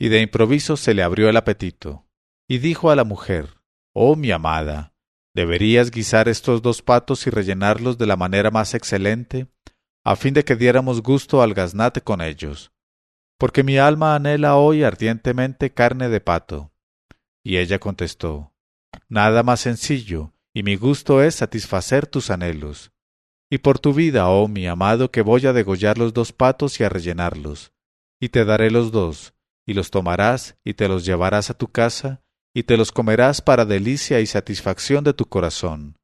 Y de improviso se le abrió el apetito, y dijo a la mujer Oh mi amada, deberías guisar estos dos patos y rellenarlos de la manera más excelente, a fin de que diéramos gusto al gaznate con ellos porque mi alma anhela hoy ardientemente carne de pato. Y ella contestó, Nada más sencillo, y mi gusto es satisfacer tus anhelos. Y por tu vida, oh mi amado, que voy a degollar los dos patos y a rellenarlos. Y te daré los dos, y los tomarás, y te los llevarás a tu casa, y te los comerás para delicia y satisfacción de tu corazón.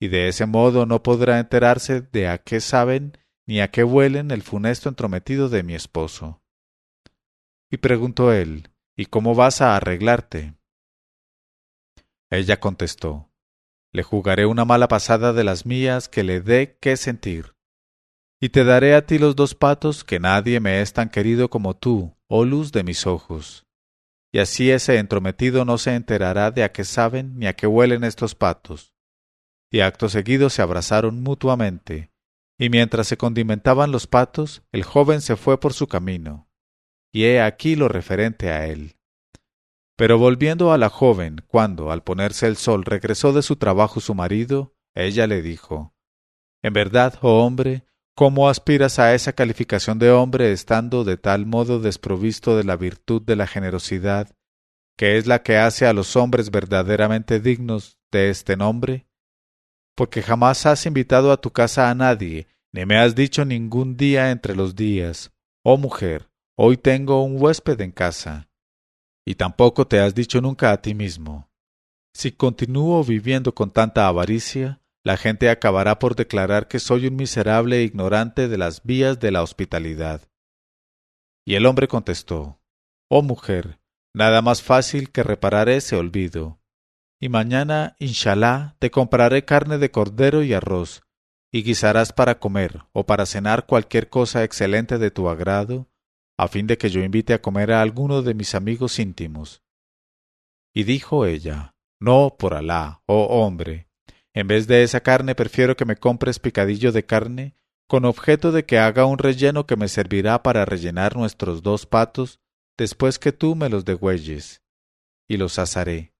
Y de ese modo no podrá enterarse de a qué saben ni a qué huelen el funesto entrometido de mi esposo. Y preguntó él, ¿Y cómo vas a arreglarte? Ella contestó, Le jugaré una mala pasada de las mías que le dé qué sentir. Y te daré a ti los dos patos que nadie me es tan querido como tú, oh luz de mis ojos. Y así ese entrometido no se enterará de a qué saben ni a qué huelen estos patos. Y acto seguido se abrazaron mutuamente, y mientras se condimentaban los patos, el joven se fue por su camino. Y he aquí lo referente a él. Pero volviendo a la joven, cuando, al ponerse el sol, regresó de su trabajo su marido, ella le dijo En verdad, oh hombre, ¿cómo aspiras a esa calificación de hombre estando de tal modo desprovisto de la virtud de la generosidad, que es la que hace a los hombres verdaderamente dignos de este nombre? Porque jamás has invitado a tu casa a nadie, ni me has dicho ningún día entre los días, oh mujer, hoy tengo un huésped en casa y tampoco te has dicho nunca a ti mismo. Si continúo viviendo con tanta avaricia, la gente acabará por declarar que soy un miserable e ignorante de las vías de la hospitalidad. Y el hombre contestó, Oh mujer, nada más fácil que reparar ese olvido. Y mañana, inshallah, te compraré carne de cordero y arroz, y guisarás para comer o para cenar cualquier cosa excelente de tu agrado, a fin de que yo invite a comer a alguno de mis amigos íntimos. Y dijo ella, No, por Alá, oh hombre, en vez de esa carne prefiero que me compres picadillo de carne, con objeto de que haga un relleno que me servirá para rellenar nuestros dos patos después que tú me los degüelles, y los asaré.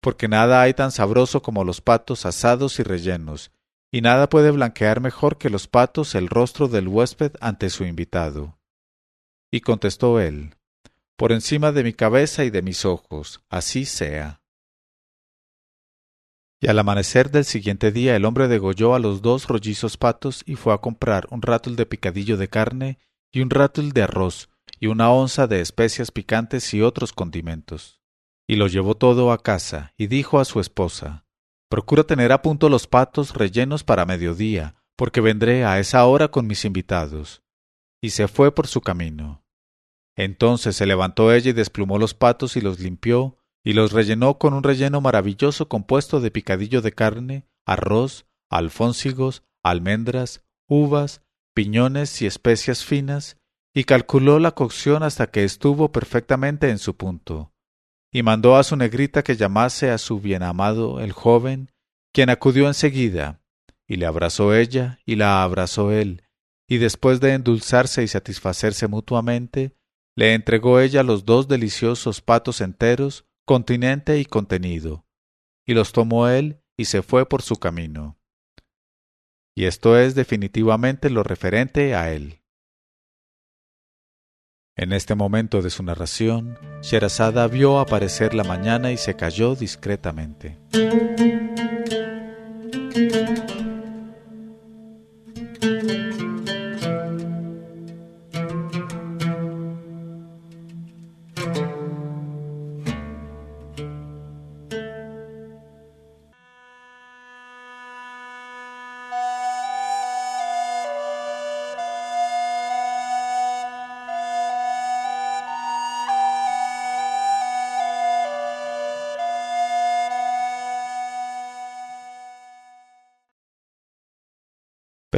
Porque nada hay tan sabroso como los patos asados y rellenos, y nada puede blanquear mejor que los patos el rostro del huésped ante su invitado. Y contestó él, Por encima de mi cabeza y de mis ojos, así sea. Y al amanecer del siguiente día el hombre degolló a los dos rollizos patos y fue a comprar un rátul de picadillo de carne y un rátul de arroz y una onza de especias picantes y otros condimentos. Y lo llevó todo a casa y dijo a su esposa Procura tener a punto los patos rellenos para mediodía, porque vendré a esa hora con mis invitados y se fue por su camino. Entonces se levantó ella y desplumó los patos y los limpió, y los rellenó con un relleno maravilloso compuesto de picadillo de carne, arroz, alfónsigos, almendras, uvas, piñones y especias finas, y calculó la cocción hasta que estuvo perfectamente en su punto. Y mandó a su negrita que llamase a su bien amado el joven, quien acudió enseguida, y le abrazó ella, y la abrazó él, y después de endulzarse y satisfacerse mutuamente, le entregó ella los dos deliciosos patos enteros, continente y contenido, y los tomó él y se fue por su camino. Y esto es definitivamente lo referente a él. En este momento de su narración, Sherazada vio aparecer la mañana y se cayó discretamente.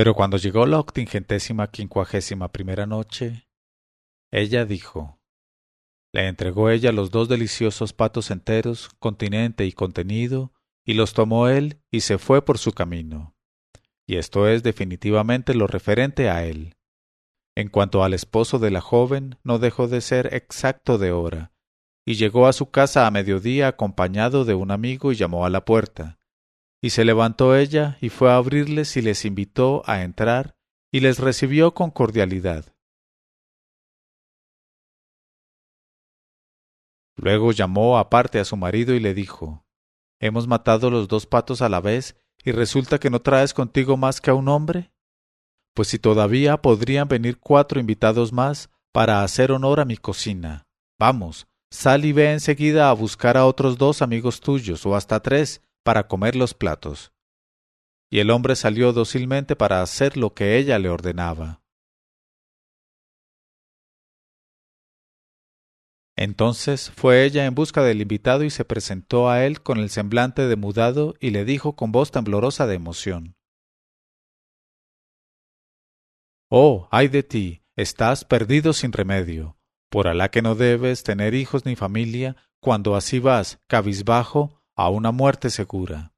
Pero cuando llegó la octingentésima quincuagésima primera noche, ella dijo, le entregó ella los dos deliciosos patos enteros, continente y contenido, y los tomó él y se fue por su camino. Y esto es definitivamente lo referente a él. En cuanto al esposo de la joven, no dejó de ser exacto de hora, y llegó a su casa a mediodía acompañado de un amigo y llamó a la puerta. Y se levantó ella y fue a abrirles y les invitó a entrar y les recibió con cordialidad. Luego llamó aparte a su marido y le dijo Hemos matado los dos patos a la vez y resulta que no traes contigo más que a un hombre. Pues si todavía podrían venir cuatro invitados más para hacer honor a mi cocina. Vamos, sal y ve enseguida a buscar a otros dos amigos tuyos o hasta tres para comer los platos. Y el hombre salió dócilmente para hacer lo que ella le ordenaba. Entonces fue ella en busca del invitado y se presentó a él con el semblante demudado y le dijo con voz temblorosa de emoción Oh, ay de ti, estás perdido sin remedio. Por Alá que no debes tener hijos ni familia cuando así vas, cabizbajo, a una muerte segura.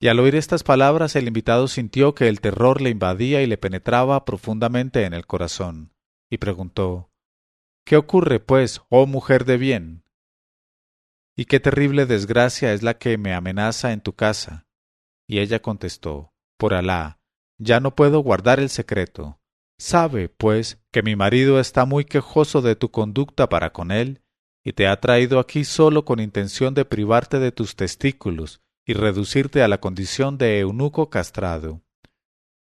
Y al oír estas palabras el invitado sintió que el terror le invadía y le penetraba profundamente en el corazón, y preguntó ¿Qué ocurre, pues, oh mujer de bien? ¿Y qué terrible desgracia es la que me amenaza en tu casa? Y ella contestó Por Alá, ya no puedo guardar el secreto. Sabe, pues, que mi marido está muy quejoso de tu conducta para con él, y te ha traído aquí solo con intención de privarte de tus testículos y reducirte a la condición de eunuco castrado.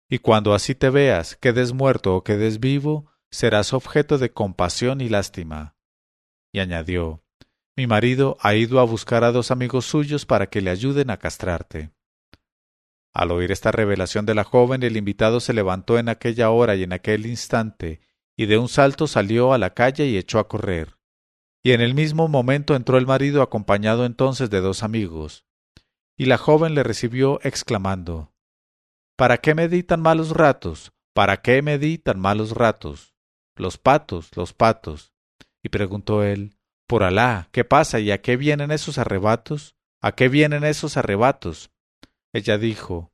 Y cuando así te veas, quedes muerto o quedes vivo, serás objeto de compasión y lástima. Y añadió, Mi marido ha ido a buscar a dos amigos suyos para que le ayuden a castrarte. Al oír esta revelación de la joven, el invitado se levantó en aquella hora y en aquel instante, y de un salto salió a la calle y echó a correr. Y en el mismo momento entró el marido acompañado entonces de dos amigos. Y la joven le recibió exclamando ¿Para qué me di tan malos ratos? ¿Para qué me di tan malos ratos? Los patos, los patos. Y preguntó él Por Alá, ¿qué pasa y a qué vienen esos arrebatos? ¿A qué vienen esos arrebatos? Ella dijo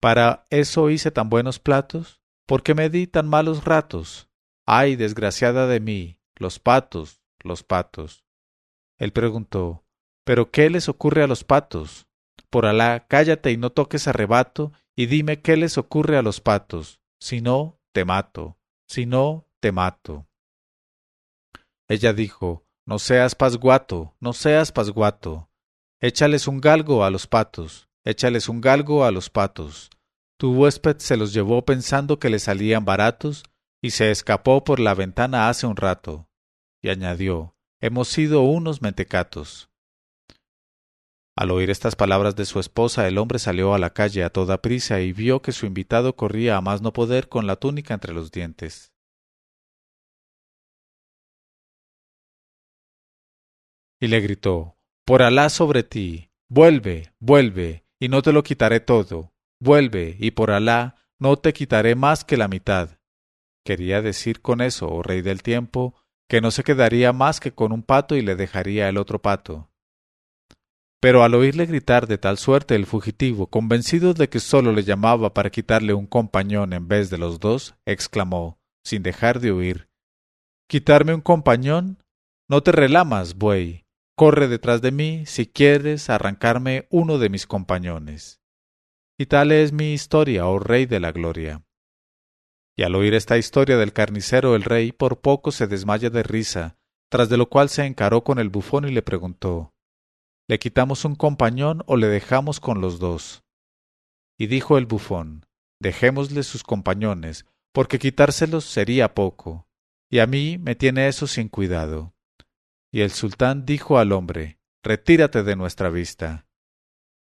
¿Para eso hice tan buenos platos? ¿Por qué me di tan malos ratos? Ay, desgraciada de mí, los patos, los patos. Él preguntó ¿Pero qué les ocurre a los patos? Por Alá, cállate y no toques arrebato, y dime qué les ocurre a los patos. Si no, te mato. Si no, te mato. Ella dijo No seas pasguato, no seas pasguato. Échales un galgo a los patos, échales un galgo a los patos. Tu huésped se los llevó pensando que le salían baratos y se escapó por la ventana hace un rato. Y añadió Hemos sido unos mentecatos. Al oír estas palabras de su esposa, el hombre salió a la calle a toda prisa y vio que su invitado corría a más no poder con la túnica entre los dientes. Y le gritó Por Alá sobre ti, vuelve, vuelve, y no te lo quitaré todo, vuelve, y por Alá no te quitaré más que la mitad. Quería decir con eso, oh rey del tiempo, que no se quedaría más que con un pato y le dejaría el otro pato. Pero al oírle gritar de tal suerte el fugitivo, convencido de que sólo le llamaba para quitarle un compañón en vez de los dos, exclamó, sin dejar de huir ¿Quitarme un compañón? No te relamas, buey. Corre detrás de mí si quieres arrancarme uno de mis compañones. Y tal es mi historia, oh rey de la gloria. Y al oír esta historia del carnicero, el rey por poco se desmaya de risa, tras de lo cual se encaró con el bufón y le preguntó ¿Le quitamos un compañón o le dejamos con los dos? Y dijo el bufón, dejémosle sus compañones, porque quitárselos sería poco, y a mí me tiene eso sin cuidado. Y el sultán dijo al hombre, retírate de nuestra vista.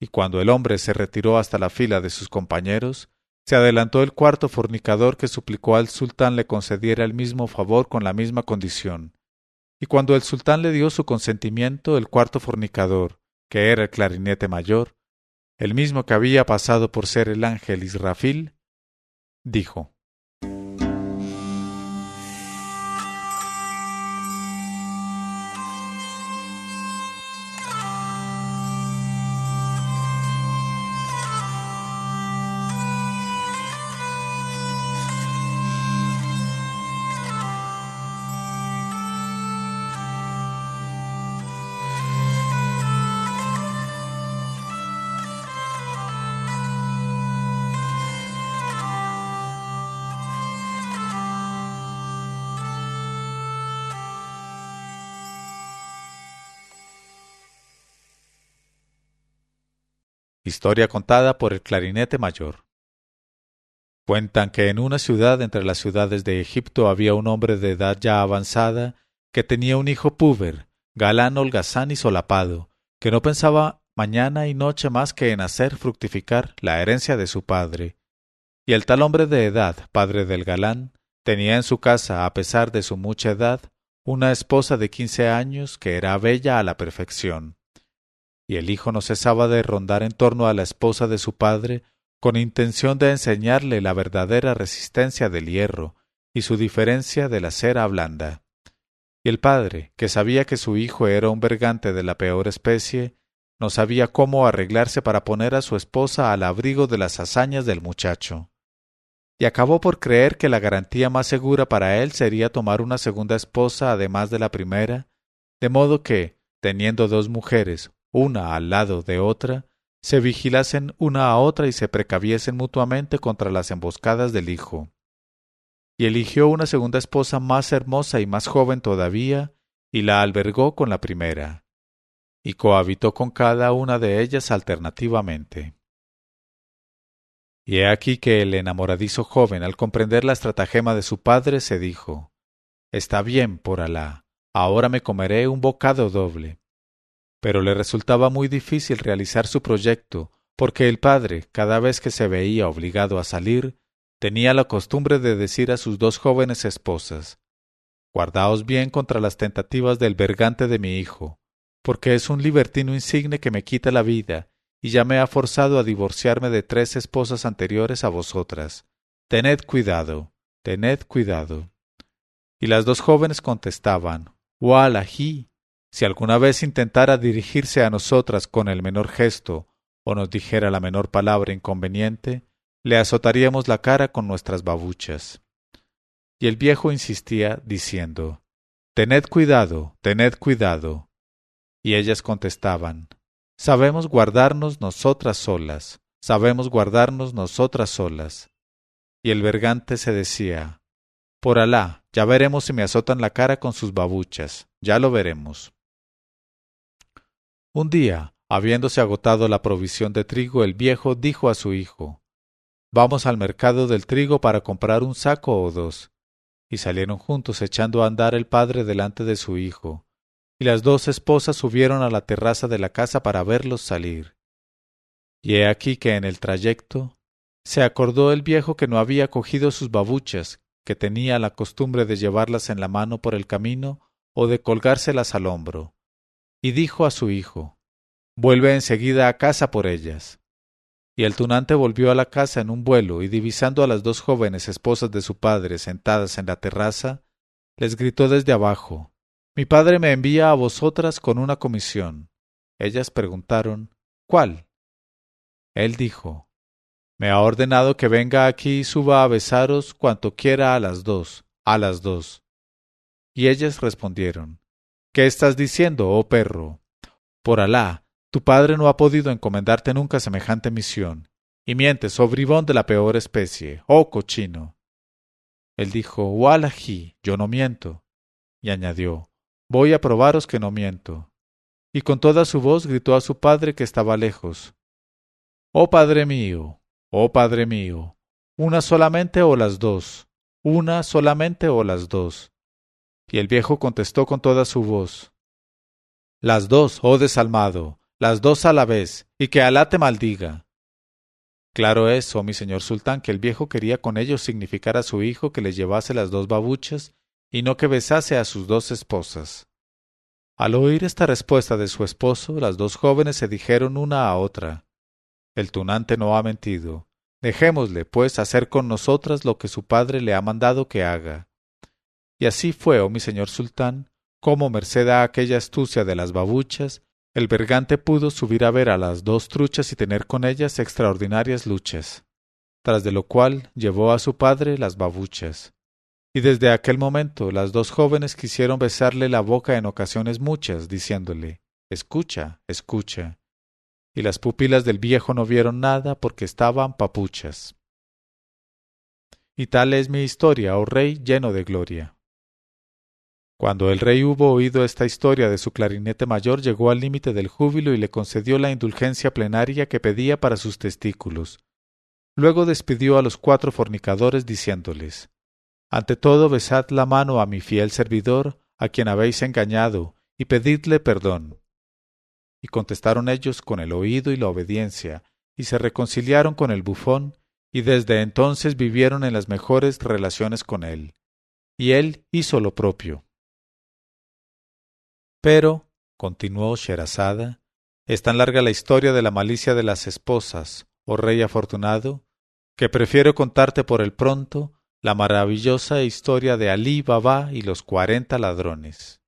Y cuando el hombre se retiró hasta la fila de sus compañeros, se adelantó el cuarto fornicador que suplicó al sultán le concediera el mismo favor con la misma condición, y cuando el sultán le dio su consentimiento, el cuarto fornicador, que era el clarinete mayor, el mismo que había pasado por ser el ángel Israfil, dijo Historia contada por el clarinete mayor. Cuentan que en una ciudad entre las ciudades de Egipto había un hombre de edad ya avanzada que tenía un hijo púber, galán holgazán y solapado, que no pensaba mañana y noche más que en hacer fructificar la herencia de su padre. Y el tal hombre de edad, padre del galán, tenía en su casa, a pesar de su mucha edad, una esposa de quince años que era bella a la perfección y el hijo no cesaba de rondar en torno a la esposa de su padre con intención de enseñarle la verdadera resistencia del hierro y su diferencia de la cera blanda. Y el padre, que sabía que su hijo era un bergante de la peor especie, no sabía cómo arreglarse para poner a su esposa al abrigo de las hazañas del muchacho. Y acabó por creer que la garantía más segura para él sería tomar una segunda esposa además de la primera, de modo que, teniendo dos mujeres, una al lado de otra, se vigilasen una a otra y se precaviesen mutuamente contra las emboscadas del hijo. Y eligió una segunda esposa más hermosa y más joven todavía, y la albergó con la primera, y cohabitó con cada una de ellas alternativamente. Y he aquí que el enamoradizo joven, al comprender la estratagema de su padre, se dijo Está bien, por Alá, ahora me comeré un bocado doble. Pero le resultaba muy difícil realizar su proyecto, porque el padre, cada vez que se veía obligado a salir, tenía la costumbre de decir a sus dos jóvenes esposas Guardaos bien contra las tentativas del bergante de mi hijo, porque es un libertino insigne que me quita la vida, y ya me ha forzado a divorciarme de tres esposas anteriores a vosotras. Tened cuidado, tened cuidado. Y las dos jóvenes contestaban, Wallahi, si alguna vez intentara dirigirse a nosotras con el menor gesto o nos dijera la menor palabra inconveniente, le azotaríamos la cara con nuestras babuchas. Y el viejo insistía, diciendo, Tened cuidado, tened cuidado. Y ellas contestaban, Sabemos guardarnos nosotras solas, sabemos guardarnos nosotras solas. Y el bergante se decía, Por Alá, ya veremos si me azotan la cara con sus babuchas, ya lo veremos. Un día, habiéndose agotado la provisión de trigo, el viejo dijo a su hijo, Vamos al mercado del trigo para comprar un saco o dos. Y salieron juntos echando a andar el padre delante de su hijo, y las dos esposas subieron a la terraza de la casa para verlos salir. Y he aquí que en el trayecto se acordó el viejo que no había cogido sus babuchas, que tenía la costumbre de llevarlas en la mano por el camino o de colgárselas al hombro, y dijo a su hijo Vuelve enseguida a casa por ellas. Y el tunante volvió a la casa en un vuelo y divisando a las dos jóvenes esposas de su padre sentadas en la terraza, les gritó desde abajo Mi padre me envía a vosotras con una comisión. Ellas preguntaron ¿Cuál? Él dijo Me ha ordenado que venga aquí y suba a besaros cuanto quiera a las dos, a las dos. Y ellas respondieron ¿Qué estás diciendo, oh perro? Por Alá, tu padre no ha podido encomendarte nunca semejante misión, y mientes, oh bribón de la peor especie, oh cochino. Él dijo, Wallahi, yo no miento. Y añadió, Voy a probaros que no miento. Y con toda su voz gritó a su padre que estaba lejos, Oh padre mío, oh padre mío, una solamente o las dos, una solamente o las dos. Y el viejo contestó con toda su voz, Las dos, oh desalmado, las dos a la vez, y que Alá te maldiga. Claro es, oh mi señor sultán, que el viejo quería con ello significar a su hijo que le llevase las dos babuchas y no que besase a sus dos esposas. Al oír esta respuesta de su esposo, las dos jóvenes se dijeron una a otra El tunante no ha mentido. Dejémosle, pues, hacer con nosotras lo que su padre le ha mandado que haga. Y así fue, oh mi señor sultán, como merced a aquella astucia de las babuchas, el bergante pudo subir a ver a las dos truchas y tener con ellas extraordinarias luchas, tras de lo cual llevó a su padre las babuchas. Y desde aquel momento las dos jóvenes quisieron besarle la boca en ocasiones muchas, diciéndole Escucha, escucha. Y las pupilas del viejo no vieron nada porque estaban papuchas. Y tal es mi historia, oh rey lleno de gloria. Cuando el rey hubo oído esta historia de su clarinete mayor, llegó al límite del júbilo y le concedió la indulgencia plenaria que pedía para sus testículos. Luego despidió a los cuatro fornicadores diciéndoles Ante todo besad la mano a mi fiel servidor, a quien habéis engañado, y pedidle perdón. Y contestaron ellos con el oído y la obediencia, y se reconciliaron con el bufón, y desde entonces vivieron en las mejores relaciones con él. Y él hizo lo propio. Pero, continuó Sherazada, es tan larga la historia de la malicia de las esposas, oh rey afortunado, que prefiero contarte por el pronto La maravillosa historia de Alí Baba y los cuarenta ladrones.